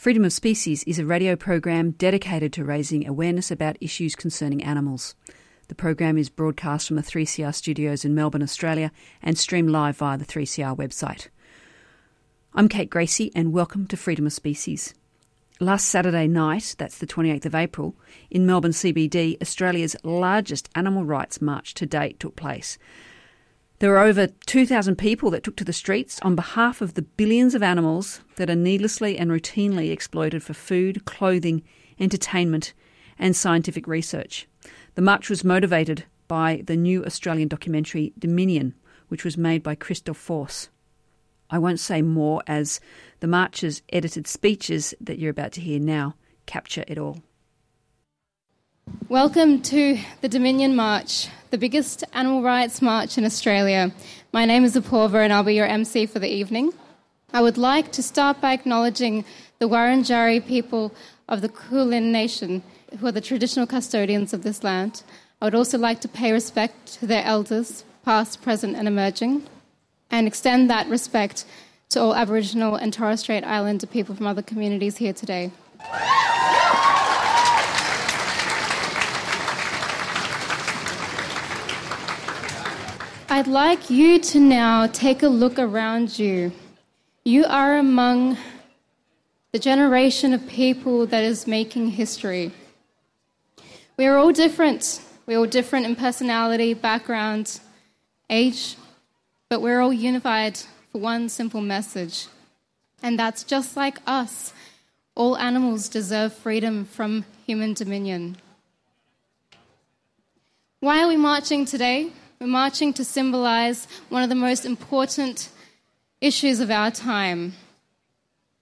Freedom of Species is a radio program dedicated to raising awareness about issues concerning animals. The program is broadcast from the 3CR studios in Melbourne, Australia, and streamed live via the 3CR website. I'm Kate Gracie, and welcome to Freedom of Species. Last Saturday night, that's the 28th of April, in Melbourne CBD, Australia's largest animal rights march to date took place. There were over 2,000 people that took to the streets on behalf of the billions of animals that are needlessly and routinely exploited for food, clothing, entertainment, and scientific research. The march was motivated by the new Australian documentary Dominion, which was made by Chris Delforce. I won't say more as the march's edited speeches that you're about to hear now capture it all. Welcome to the Dominion March, the biggest animal rights march in Australia. My name is Apurva and I'll be your MC for the evening. I would like to start by acknowledging the Wurundjeri people of the Kulin Nation, who are the traditional custodians of this land. I would also like to pay respect to their elders, past, present, and emerging, and extend that respect to all Aboriginal and Torres Strait Islander people from other communities here today. I'd like you to now take a look around you. You are among the generation of people that is making history. We are all different. We're all different in personality, background, age, but we're all unified for one simple message. And that's just like us. All animals deserve freedom from human dominion. Why are we marching today? We're marching to symbolize one of the most important issues of our time.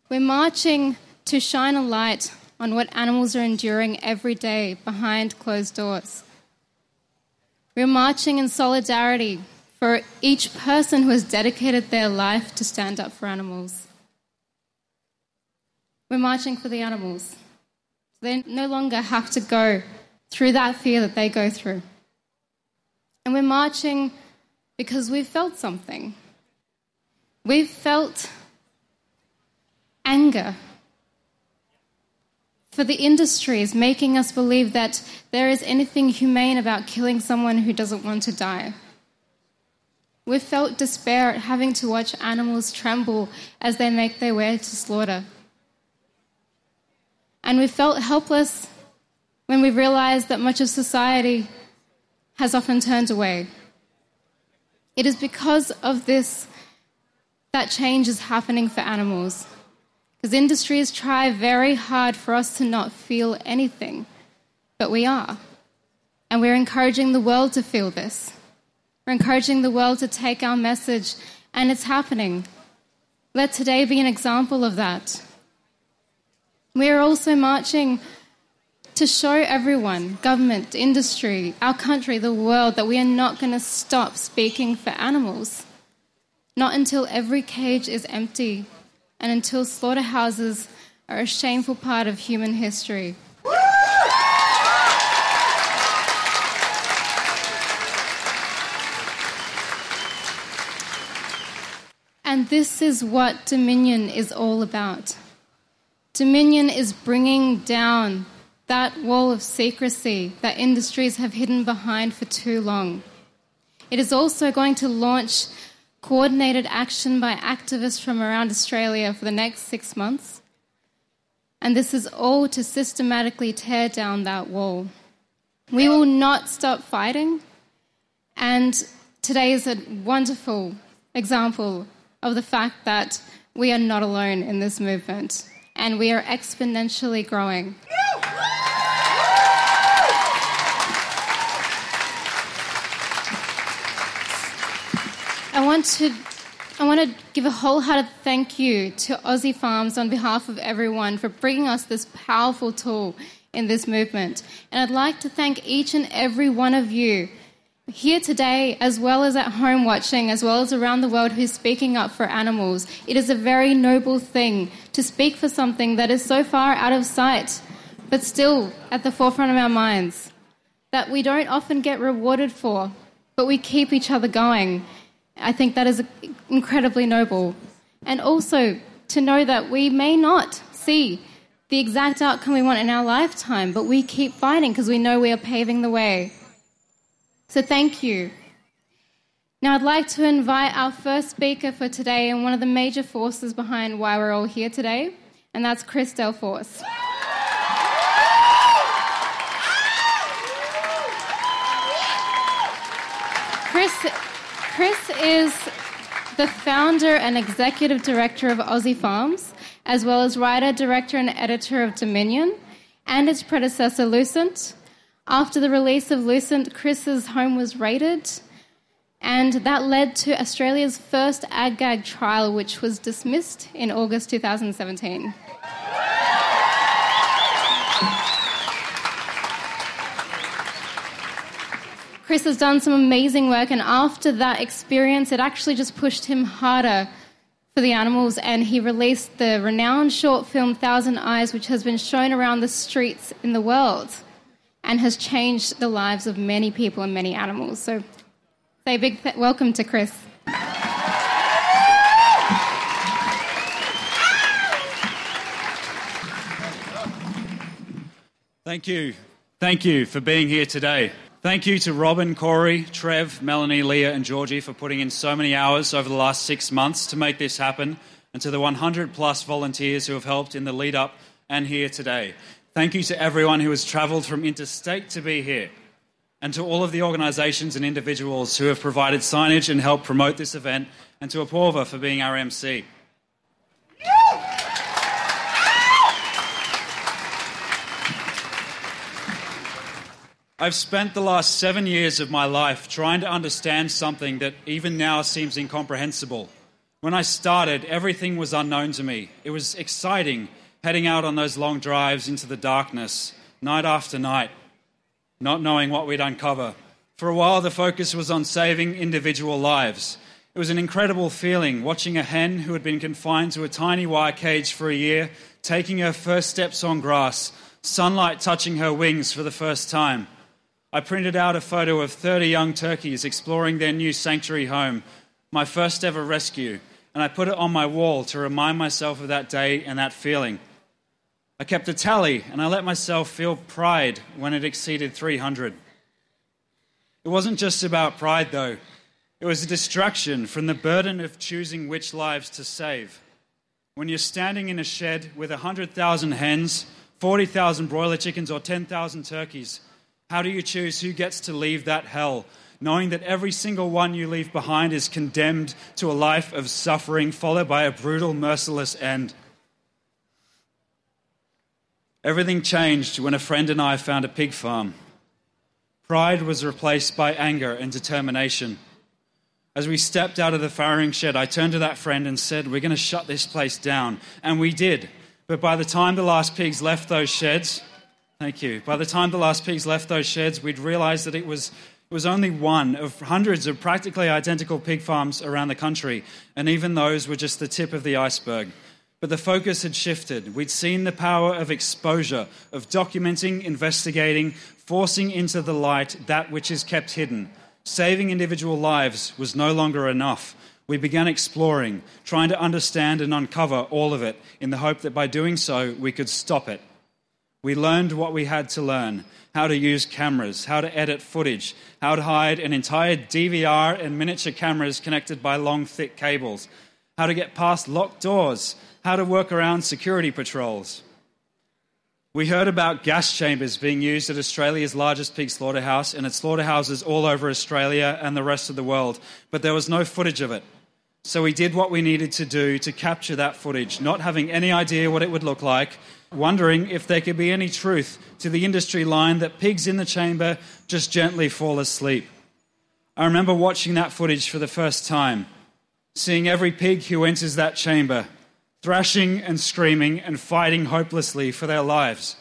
We're marching to shine a light on what animals are enduring every day behind closed doors. We're marching in solidarity for each person who has dedicated their life to stand up for animals. We're marching for the animals. They no longer have to go through that fear that they go through. And we're marching because we've felt something. We've felt anger for the industries making us believe that there is anything humane about killing someone who doesn't want to die. We've felt despair at having to watch animals tremble as they make their way to slaughter. And we felt helpless when we realized that much of society has often turned away. It is because of this that change is happening for animals. Because industries try very hard for us to not feel anything, but we are. And we're encouraging the world to feel this. We're encouraging the world to take our message, and it's happening. Let today be an example of that. We are also marching to show everyone, government, industry, our country, the world, that we are not going to stop speaking for animals. Not until every cage is empty and until slaughterhouses are a shameful part of human history. And this is what Dominion is all about. Dominion is bringing down that wall of secrecy that industries have hidden behind for too long. It is also going to launch coordinated action by activists from around Australia for the next six months. And this is all to systematically tear down that wall. We will not stop fighting. And today is a wonderful example of the fact that we are not alone in this movement and we are exponentially growing. I want to I want to give a wholehearted thank you to Aussie Farms on behalf of everyone for bringing us this powerful tool in this movement. And I'd like to thank each and every one of you here today, as well as at home watching, as well as around the world, who's speaking up for animals. It is a very noble thing to speak for something that is so far out of sight, but still at the forefront of our minds, that we don't often get rewarded for, but we keep each other going. I think that is incredibly noble. And also to know that we may not see the exact outcome we want in our lifetime, but we keep fighting because we know we are paving the way. So thank you. Now, I'd like to invite our first speaker for today and one of the major forces behind why we're all here today, and that's Chris Delforce. Chris, Chris is the founder and executive director of Aussie Farms, as well as writer, director, and editor of Dominion and its predecessor, Lucent. After the release of Lucent, Chris's home was raided, and that led to Australia's first ag-gag trial, which was dismissed in August 2017. Chris has done some amazing work, and after that experience, it actually just pushed him harder for the animals, and he released the renowned short film Thousand Eyes, which has been shown around the streets in the world and has changed the lives of many people and many animals. So, say a big th- welcome to Chris. Thank you. Thank you for being here today. Thank you to Robin, Corey, Trev, Melanie, Leah, and Georgie for putting in so many hours over the last six months to make this happen, and to the 100 plus volunteers who have helped in the lead up and here today. Thank you to everyone who has travelled from interstate to be here, and to all of the organisations and individuals who have provided signage and helped promote this event, and to Apoorva for being our MC. I've spent the last seven years of my life trying to understand something that even now seems incomprehensible. When I started, everything was unknown to me. It was exciting heading out on those long drives into the darkness, night after night, not knowing what we'd uncover. For a while, the focus was on saving individual lives. It was an incredible feeling watching a hen who had been confined to a tiny wire cage for a year taking her first steps on grass, sunlight touching her wings for the first time. I printed out a photo of 30 young turkeys exploring their new sanctuary home, my first ever rescue, and I put it on my wall to remind myself of that day and that feeling. I kept a tally and I let myself feel pride when it exceeded 300. It wasn't just about pride, though. It was a distraction from the burden of choosing which lives to save. When you're standing in a shed with 100,000 hens, 40,000 broiler chickens, or 10,000 turkeys, how do you choose who gets to leave that hell, knowing that every single one you leave behind is condemned to a life of suffering, followed by a brutal, merciless end? Everything changed when a friend and I found a pig farm. Pride was replaced by anger and determination. As we stepped out of the farrowing shed, I turned to that friend and said, We're going to shut this place down. And we did. But by the time the last pigs left those sheds, Thank you. By the time the last pigs left those sheds, we'd realised that it was, it was only one of hundreds of practically identical pig farms around the country, and even those were just the tip of the iceberg. But the focus had shifted. We'd seen the power of exposure, of documenting, investigating, forcing into the light that which is kept hidden. Saving individual lives was no longer enough. We began exploring, trying to understand and uncover all of it, in the hope that by doing so, we could stop it. We learned what we had to learn how to use cameras, how to edit footage, how to hide an entire DVR and miniature cameras connected by long, thick cables, how to get past locked doors, how to work around security patrols. We heard about gas chambers being used at Australia's largest pig slaughterhouse and at slaughterhouses all over Australia and the rest of the world, but there was no footage of it. So we did what we needed to do to capture that footage, not having any idea what it would look like, wondering if there could be any truth to the industry line that pigs in the chamber just gently fall asleep. I remember watching that footage for the first time, seeing every pig who enters that chamber thrashing and screaming and fighting hopelessly for their lives.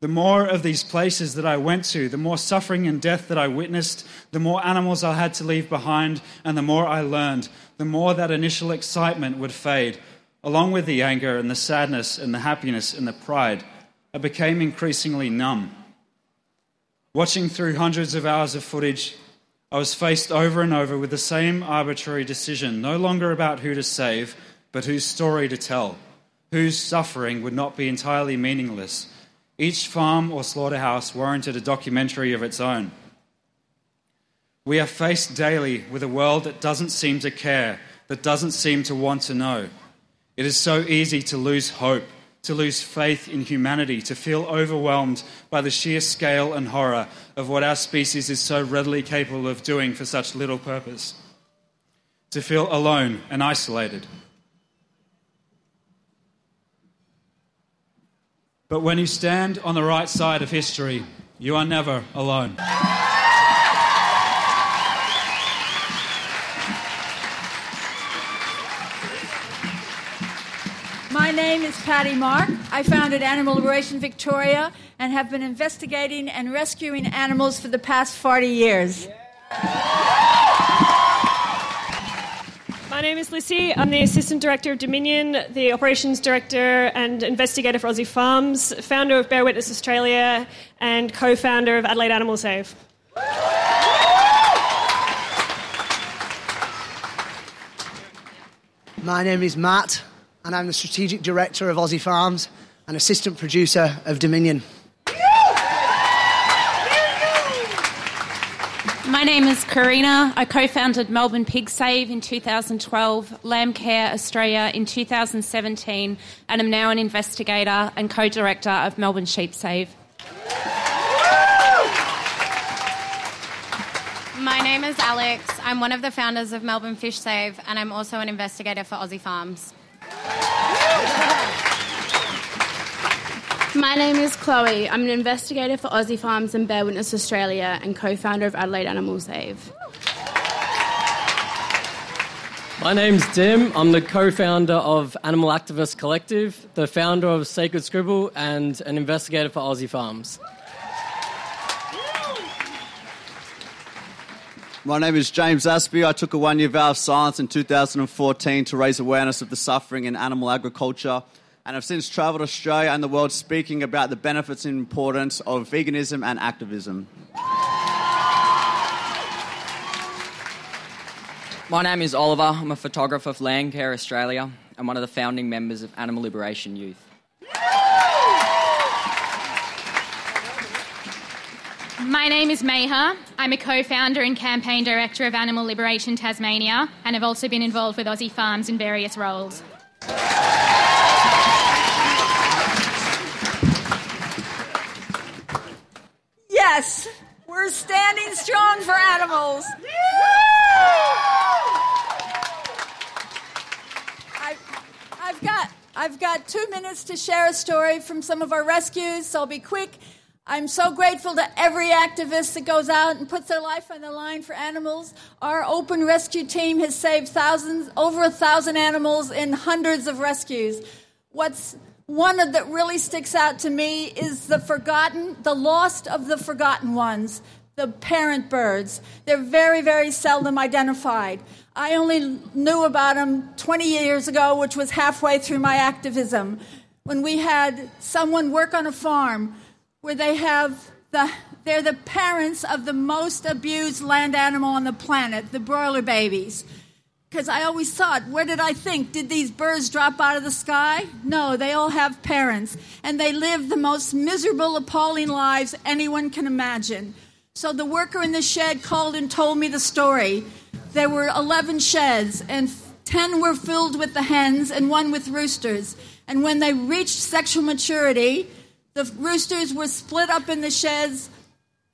The more of these places that I went to, the more suffering and death that I witnessed, the more animals I had to leave behind, and the more I learned, the more that initial excitement would fade, along with the anger and the sadness and the happiness and the pride. I became increasingly numb. Watching through hundreds of hours of footage, I was faced over and over with the same arbitrary decision, no longer about who to save, but whose story to tell, whose suffering would not be entirely meaningless. Each farm or slaughterhouse warranted a documentary of its own. We are faced daily with a world that doesn't seem to care, that doesn't seem to want to know. It is so easy to lose hope, to lose faith in humanity, to feel overwhelmed by the sheer scale and horror of what our species is so readily capable of doing for such little purpose, to feel alone and isolated. But when you stand on the right side of history, you are never alone. Name is Patty Mark. I founded Animal Liberation Victoria and have been investigating and rescuing animals for the past 40 years. My name is Lissy. I'm the Assistant Director of Dominion, the Operations Director and Investigator for Aussie Farms, founder of Bear Witness Australia, and co founder of Adelaide Animal Save. My name is Matt, and I'm the Strategic Director of Aussie Farms and Assistant Producer of Dominion. My name is Karina. I co founded Melbourne Pig Save in 2012, Lamb Care Australia in 2017, and am now an investigator and co director of Melbourne Sheep Save. My name is Alex. I'm one of the founders of Melbourne Fish Save, and I'm also an investigator for Aussie Farms. My name is Chloe. I'm an investigator for Aussie Farms and Bear Witness Australia and co founder of Adelaide Animal Save. My name's Dim. I'm the co founder of Animal Activist Collective, the founder of Sacred Scribble, and an investigator for Aussie Farms. My name is James Aspey. I took a one year vow of silence in 2014 to raise awareness of the suffering in animal agriculture and I've since travelled Australia and the world speaking about the benefits and importance of veganism and activism. My name is Oliver. I'm a photographer for Lamb Care Australia and one of the founding members of Animal Liberation Youth. My name is Meha. I'm a co founder and campaign director of Animal Liberation Tasmania and have also been involved with Aussie Farms in various roles. Yes, we're standing strong for animals. I've got I've got two minutes to share a story from some of our rescues, so I'll be quick. I'm so grateful to every activist that goes out and puts their life on the line for animals. Our open rescue team has saved thousands, over a thousand animals in hundreds of rescues. What's one of that really sticks out to me is the forgotten, the lost of the forgotten ones, the parent birds. They're very, very seldom identified. I only knew about them 20 years ago, which was halfway through my activism, when we had someone work on a farm where they have the they're the parents of the most abused land animal on the planet, the broiler babies. Because I always thought, where did I think? Did these birds drop out of the sky? No, they all have parents. And they live the most miserable, appalling lives anyone can imagine. So the worker in the shed called and told me the story. There were 11 sheds, and 10 were filled with the hens and one with roosters. And when they reached sexual maturity, the roosters were split up in the sheds,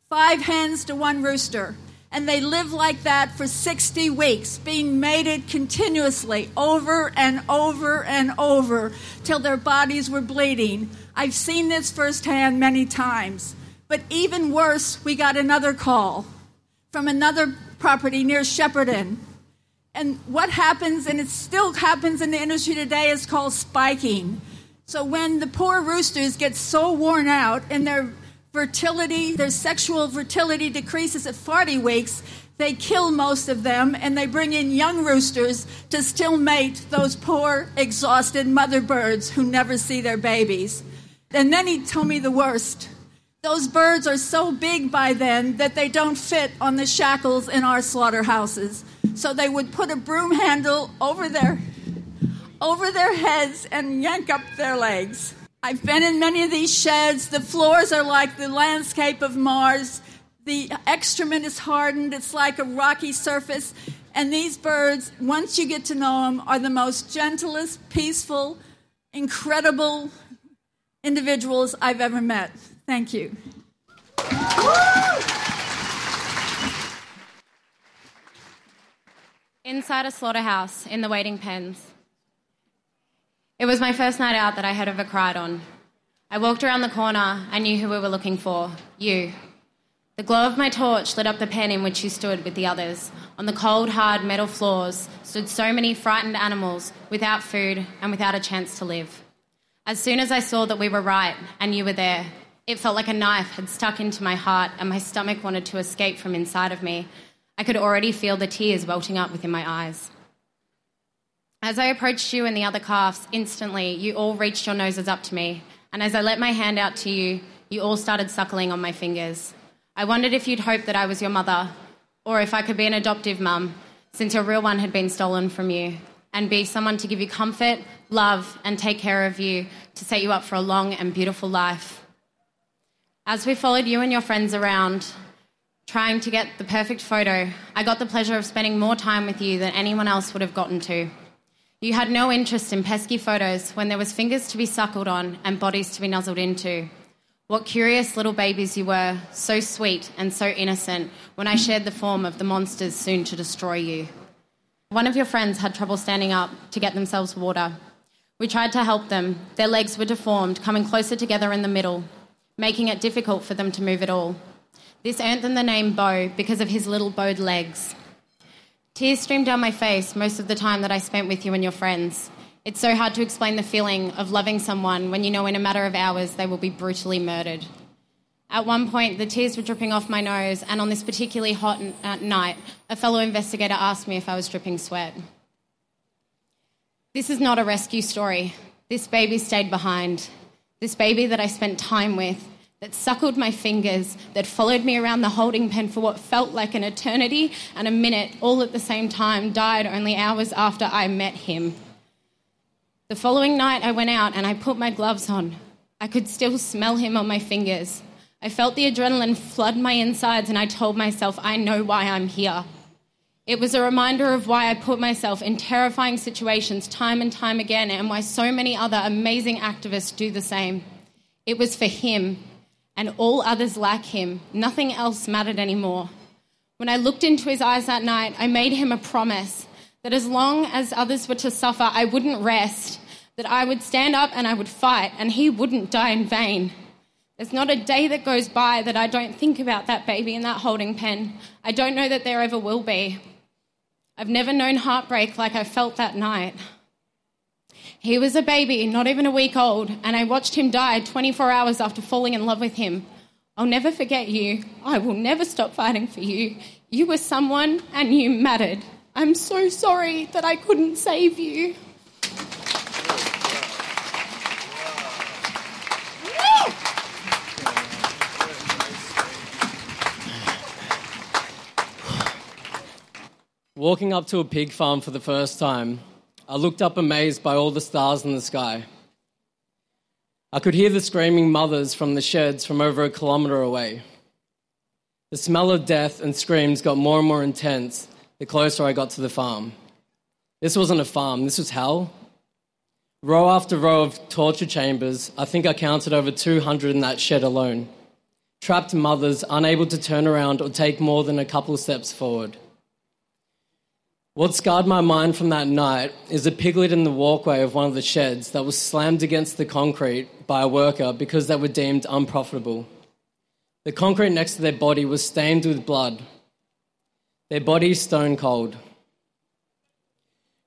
five hens to one rooster and they lived like that for 60 weeks, being mated continuously over and over and over till their bodies were bleeding. I've seen this firsthand many times. But even worse, we got another call from another property near Shepparton. And what happens, and it still happens in the industry today, is called spiking. So when the poor roosters get so worn out and their fertility, their sexual fertility decreases at 40 weeks, they kill most of them and they bring in young roosters to still mate those poor, exhausted mother birds who never see their babies. And then he told me the worst. Those birds are so big by then that they don't fit on the shackles in our slaughterhouses. So they would put a broom handle over their over their heads and yank up their legs. I've been in many of these sheds. The floors are like the landscape of Mars. The excrement is hardened, it's like a rocky surface. And these birds, once you get to know them, are the most gentlest, peaceful, incredible individuals I've ever met. Thank you. Inside a slaughterhouse in the waiting pens. It was my first night out that I had ever cried on. I walked around the corner. I knew who we were looking for you. The glow of my torch lit up the pen in which you stood with the others. On the cold, hard metal floors stood so many frightened animals without food and without a chance to live. As soon as I saw that we were right and you were there, it felt like a knife had stuck into my heart and my stomach wanted to escape from inside of me. I could already feel the tears welting up within my eyes. As I approached you and the other calves, instantly you all reached your noses up to me, and as I let my hand out to you, you all started suckling on my fingers. I wondered if you'd hoped that I was your mother, or if I could be an adoptive mum, since your real one had been stolen from you, and be someone to give you comfort, love, and take care of you to set you up for a long and beautiful life. As we followed you and your friends around, trying to get the perfect photo, I got the pleasure of spending more time with you than anyone else would have gotten to. You had no interest in pesky photos when there was fingers to be suckled on and bodies to be nuzzled into. What curious little babies you were, so sweet and so innocent when I shared the form of the monsters soon to destroy you. One of your friends had trouble standing up to get themselves water. We tried to help them. Their legs were deformed, coming closer together in the middle, making it difficult for them to move at all. This earned them the name Bo because of his little bowed legs. Tears streamed down my face most of the time that I spent with you and your friends. It's so hard to explain the feeling of loving someone when you know in a matter of hours they will be brutally murdered. At one point, the tears were dripping off my nose, and on this particularly hot n- uh, night, a fellow investigator asked me if I was dripping sweat. This is not a rescue story. This baby stayed behind. This baby that I spent time with, that suckled my fingers, that followed me around the holding pen for what felt like an eternity and a minute, all at the same time, died only hours after I met him. The following night, I went out and I put my gloves on. I could still smell him on my fingers. I felt the adrenaline flood my insides, and I told myself, I know why I'm here. It was a reminder of why I put myself in terrifying situations time and time again, and why so many other amazing activists do the same. It was for him and all others like him. Nothing else mattered anymore. When I looked into his eyes that night, I made him a promise that as long as others were to suffer, I wouldn't rest, that I would stand up and I would fight, and he wouldn't die in vain. There's not a day that goes by that I don't think about that baby in that holding pen. I don't know that there ever will be. I've never known heartbreak like I felt that night. He was a baby, not even a week old, and I watched him die 24 hours after falling in love with him. I'll never forget you. I will never stop fighting for you. You were someone and you mattered. I'm so sorry that I couldn't save you. Walking up to a pig farm for the first time, I looked up amazed by all the stars in the sky. I could hear the screaming mothers from the sheds from over a kilometre away. The smell of death and screams got more and more intense the closer I got to the farm. This wasn't a farm, this was hell. Row after row of torture chambers, I think I counted over 200 in that shed alone. Trapped mothers unable to turn around or take more than a couple steps forward. What scarred my mind from that night is a piglet in the walkway of one of the sheds that was slammed against the concrete by a worker because they were deemed unprofitable. The concrete next to their body was stained with blood. their bodies stone cold.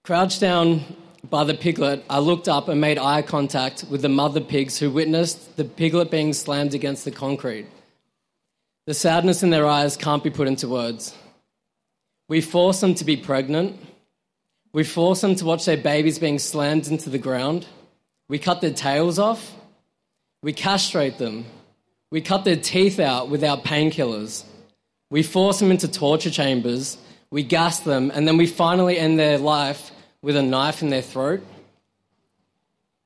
Crouched down by the piglet, I looked up and made eye contact with the mother pigs who witnessed the piglet being slammed against the concrete. The sadness in their eyes can't be put into words. We force them to be pregnant. We force them to watch their babies being slammed into the ground. We cut their tails off. We castrate them. We cut their teeth out without painkillers. We force them into torture chambers. We gas them, and then we finally end their life with a knife in their throat.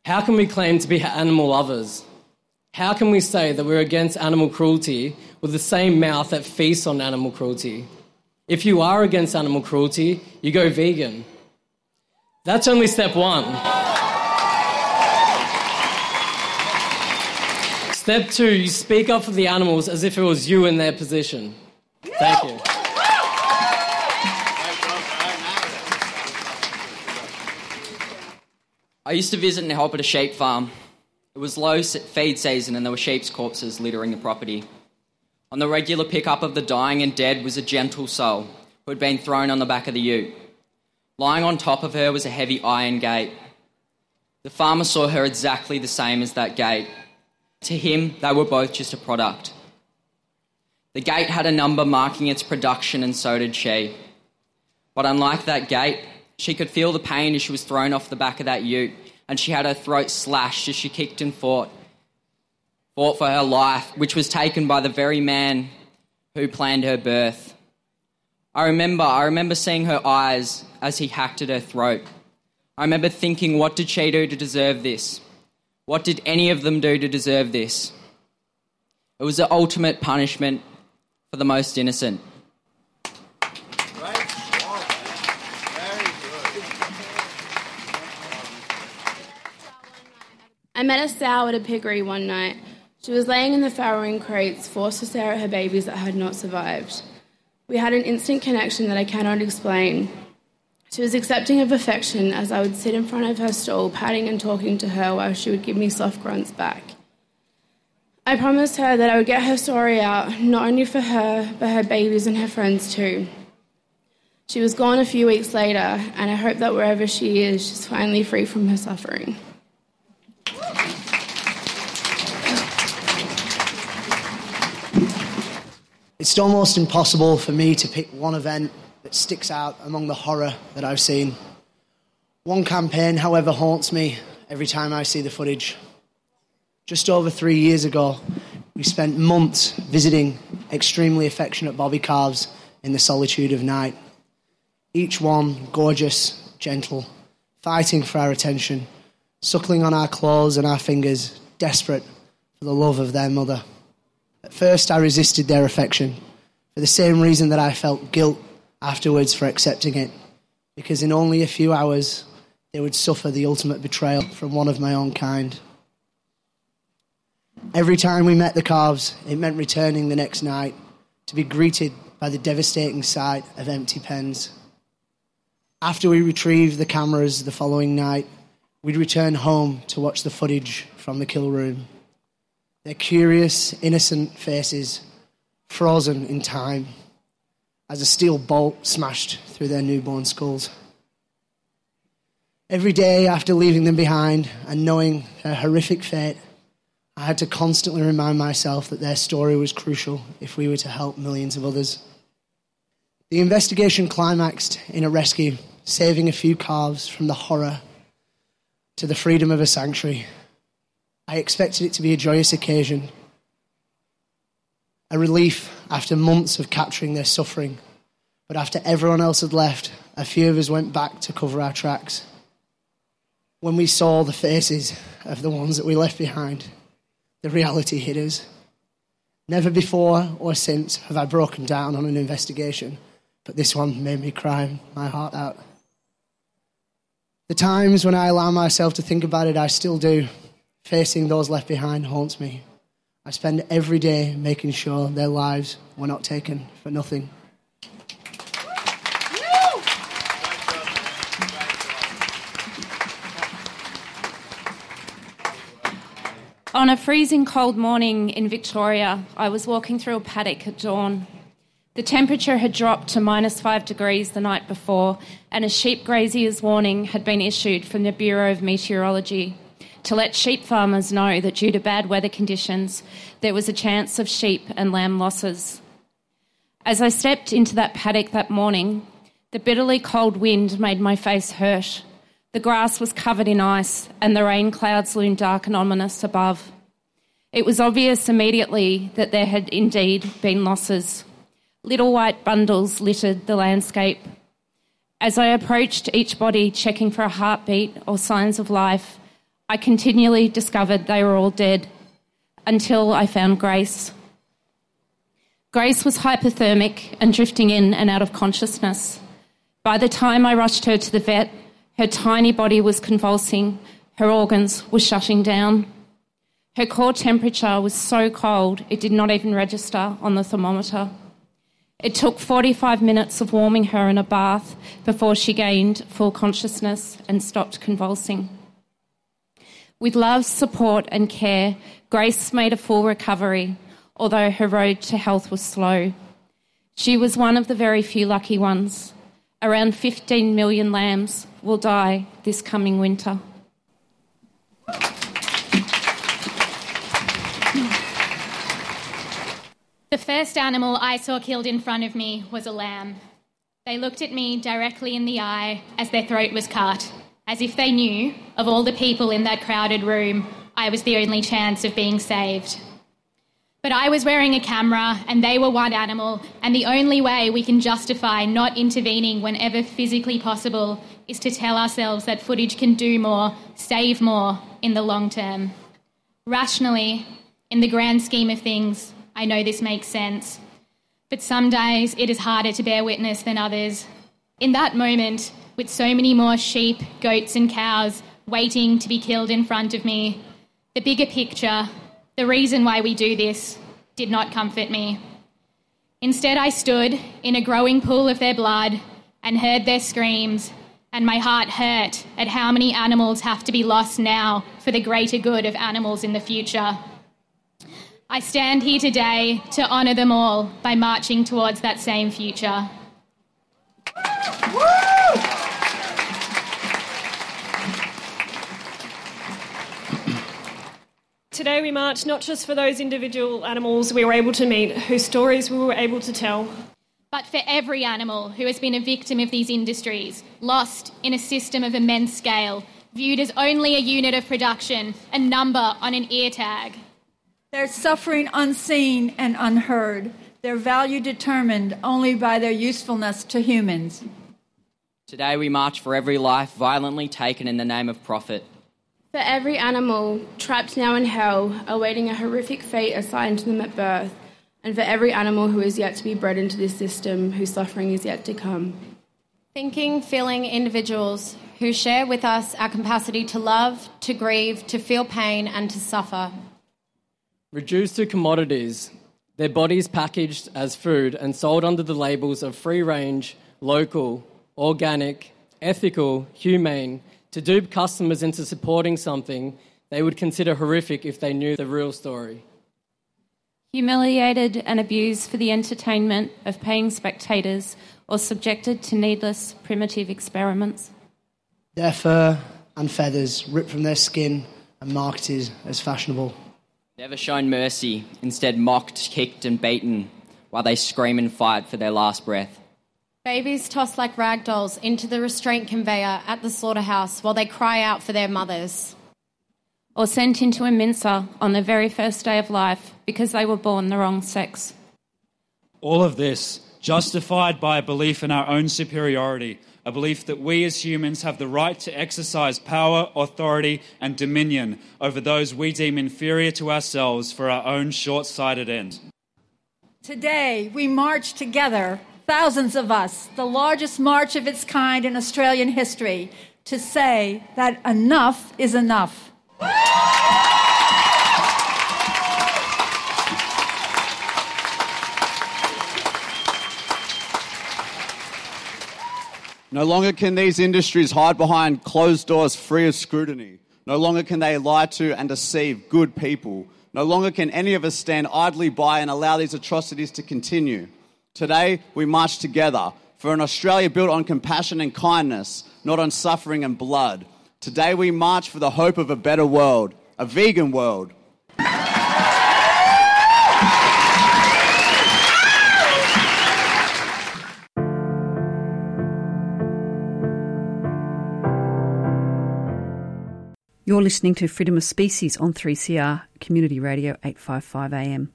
How can we claim to be animal lovers? How can we say that we're against animal cruelty with the same mouth that feasts on animal cruelty? If you are against animal cruelty, you go vegan. That's only step one. Step two, you speak up for the animals as if it was you in their position. Thank you. I used to visit and help at a sheep farm. It was low feed season and there were sheep's corpses littering the property. On the regular pickup of the dying and dead was a gentle soul who had been thrown on the back of the ute. Lying on top of her was a heavy iron gate. The farmer saw her exactly the same as that gate. To him, they were both just a product. The gate had a number marking its production, and so did she. But unlike that gate, she could feel the pain as she was thrown off the back of that ute, and she had her throat slashed as she kicked and fought, fought for her life, which was taken by the very man who planned her birth. I remember, I remember seeing her eyes as he hacked at her throat. I remember thinking, what did she do to deserve this? What did any of them do to deserve this? It was the ultimate punishment for the most innocent. I met a sow at a piggery one night. She was laying in the farrowing crates, forced to stare at her babies that had not survived. We had an instant connection that I cannot explain. She was accepting of affection as I would sit in front of her stall, patting and talking to her while she would give me soft grunts back. I promised her that I would get her story out, not only for her, but her babies and her friends too. She was gone a few weeks later, and I hope that wherever she is, she's finally free from her suffering. It's almost impossible for me to pick one event that sticks out among the horror that I've seen. One campaign, however, haunts me every time I see the footage. Just over three years ago, we spent months visiting extremely affectionate bobby calves in the solitude of night. Each one gorgeous, gentle, fighting for our attention, suckling on our claws and our fingers, desperate for the love of their mother. At first, I resisted their affection for the same reason that I felt guilt afterwards for accepting it, because in only a few hours, they would suffer the ultimate betrayal from one of my own kind. Every time we met the calves, it meant returning the next night to be greeted by the devastating sight of empty pens. After we retrieved the cameras the following night, we'd return home to watch the footage from the kill room their curious, innocent faces frozen in time as a steel bolt smashed through their newborn skulls. Every day after leaving them behind and knowing their horrific fate, I had to constantly remind myself that their story was crucial if we were to help millions of others. The investigation climaxed in a rescue, saving a few calves from the horror to the freedom of a sanctuary I expected it to be a joyous occasion, a relief after months of capturing their suffering. But after everyone else had left, a few of us went back to cover our tracks. When we saw the faces of the ones that we left behind, the reality hit us. Never before or since have I broken down on an investigation, but this one made me cry my heart out. The times when I allow myself to think about it, I still do. Facing those left behind haunts me. I spend every day making sure their lives were not taken for nothing. On a freezing cold morning in Victoria, I was walking through a paddock at dawn. The temperature had dropped to minus five degrees the night before, and a sheep grazier's warning had been issued from the Bureau of Meteorology to let sheep farmers know that due to bad weather conditions, there was a chance of sheep and lamb losses. As I stepped into that paddock that morning, the bitterly cold wind made my face hurt. The grass was covered in ice, and the rain clouds loomed dark and ominous above. It was obvious immediately that there had indeed been losses. Little white bundles littered the landscape. As I approached each body, checking for a heartbeat or signs of life, I continually discovered they were all dead until I found Grace. Grace was hypothermic and drifting in and out of consciousness. By the time I rushed her to the vet, her tiny body was convulsing, her organs were shutting down. Her core temperature was so cold it did not even register on the thermometer. It took 45 minutes of warming her in a bath before she gained full consciousness and stopped convulsing. With love, support, and care, Grace made a full recovery, although her road to health was slow. She was one of the very few lucky ones. Around 15 million lambs will die this coming winter. The first animal I saw killed in front of me was a lamb. They looked at me directly in the eye as their throat was cut as if they knew, of all the people in that crowded room, I was the only chance of being saved. But I was wearing a camera and they were one animal, and the only way we can justify not intervening whenever physically possible is to tell ourselves that footage can do more, save more in the long term. Rationally, in the grand scheme of things, I know this makes sense. But some days it is harder to bear witness than others. In that moment, with so many more sheep, goats, and cows waiting to be killed in front of me, the bigger picture, the reason why we do this, did not comfort me. Instead, I stood in a growing pool of their blood and heard their screams, and my heart hurt at how many animals have to be lost now for the greater good of animals in the future. I stand here today to honour them all by marching towards that same future. Today we march not just for those individual animals we were able to meet, whose stories we were able to tell, but for every animal who has been a victim of these industries, lost in a system of immense scale, viewed as only a unit of production, a number on an ear tag. Their suffering unseen and unheard, their value determined only by their usefulness to humans. Today we march for every life violently taken in the name of profit. For every animal trapped now in hell, awaiting a horrific fate assigned to them at birth, and for every animal who is yet to be bred into this system, whose suffering is yet to come. Thinking, feeling individuals who share with us our capacity to love, to grieve, to feel pain, and to suffer. Reduced to commodities, their bodies packaged as food and sold under the labels of free range, local, organic, ethical, humane, to dupe customers into supporting something they would consider horrific if they knew the real story. Humiliated and abused for the entertainment of paying spectators or subjected to needless primitive experiments. Their fur and feathers ripped from their skin and marketed as fashionable. Never shown mercy, instead mocked, kicked, and beaten while they scream and fight for their last breath. Babies tossed like rag dolls into the restraint conveyor at the slaughterhouse while they cry out for their mothers. Or sent into a mincer on their very first day of life because they were born the wrong sex. All of this justified by a belief in our own superiority, a belief that we as humans have the right to exercise power, authority, and dominion over those we deem inferior to ourselves for our own short sighted end. Today, we march together thousands of us, the largest march of its kind in Australian history, to say that enough is enough. No longer can these industries hide behind closed doors free of scrutiny. No longer can they lie to and deceive good people. No longer can any of us stand idly by and allow these atrocities to continue. Today, we march together for an Australia built on compassion and kindness, not on suffering and blood. Today, we march for the hope of a better world, a vegan world. You're listening to Freedom of Species on 3CR Community Radio 855 AM.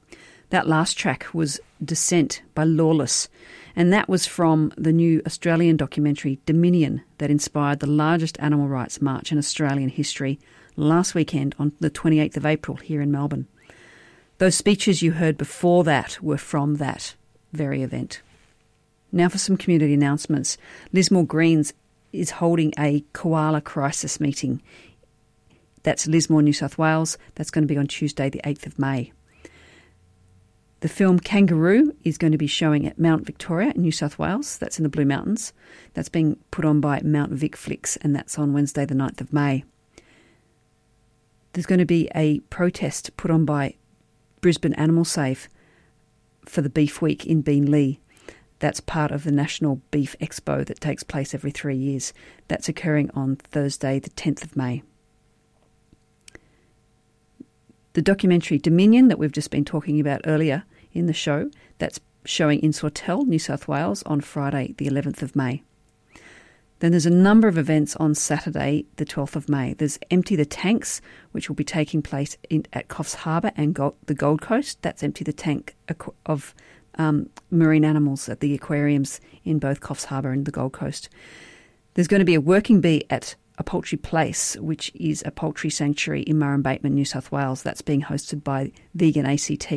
That last track was Descent by Lawless, and that was from the new Australian documentary Dominion that inspired the largest animal rights march in Australian history last weekend on the 28th of April here in Melbourne. Those speeches you heard before that were from that very event. Now for some community announcements. Lismore Greens is holding a koala crisis meeting that's Lismore, New South Wales. That's going to be on Tuesday, the 8th of May. The film Kangaroo is going to be showing at Mount Victoria in New South Wales. That's in the Blue Mountains. That's being put on by Mount Vic Flicks, and that's on Wednesday, the 9th of May. There's going to be a protest put on by Brisbane Animal Save for the Beef Week in Beenleigh. That's part of the National Beef Expo that takes place every three years. That's occurring on Thursday, the 10th of May. The documentary Dominion, that we've just been talking about earlier in the show, that's showing in Sawtell, New South Wales, on Friday, the 11th of May. Then there's a number of events on Saturday, the 12th of May. There's Empty the Tanks, which will be taking place in, at Coffs Harbour and the Gold Coast. That's Empty the Tank of um, marine animals at the aquariums in both Coffs Harbour and the Gold Coast. There's going to be a working bee at a Poultry Place, which is a poultry sanctuary in Murrumbateman, New South Wales. That's being hosted by Vegan ACT.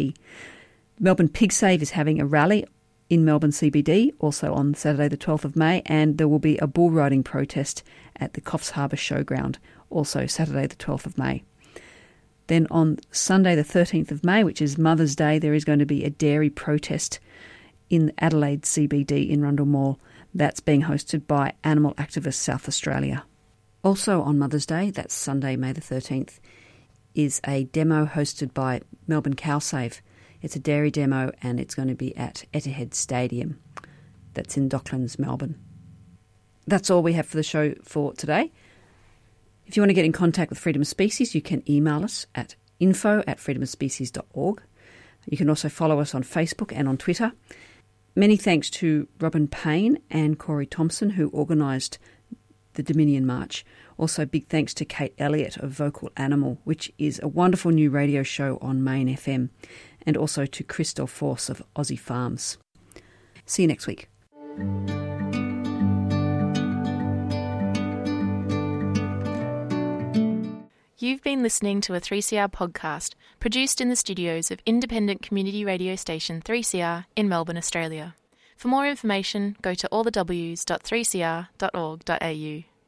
Melbourne Pig Save is having a rally in Melbourne CBD, also on Saturday, the 12th of May, and there will be a bull riding protest at the Coffs Harbour Showground, also Saturday, the 12th of May. Then on Sunday, the 13th of May, which is Mother's Day, there is going to be a dairy protest in Adelaide CBD in Rundle Mall. That's being hosted by Animal Activists South Australia. Also on Mother's Day, that's Sunday, May the 13th, is a demo hosted by Melbourne Cow Save. It's a dairy demo and it's going to be at Etihad Stadium. That's in Docklands, Melbourne. That's all we have for the show for today. If you want to get in contact with Freedom of Species, you can email us at info at freedomofspecies.org. You can also follow us on Facebook and on Twitter. Many thanks to Robin Payne and Corey Thompson, who organised the Dominion March. Also, big thanks to Kate Elliott of Vocal Animal, which is a wonderful new radio show on Main FM, and also to Chris Delforce of Aussie Farms. See you next week. You've been listening to a 3CR podcast produced in the studios of independent community radio station 3CR in Melbourne, Australia. For more information, go to allthews.3cr.org.au.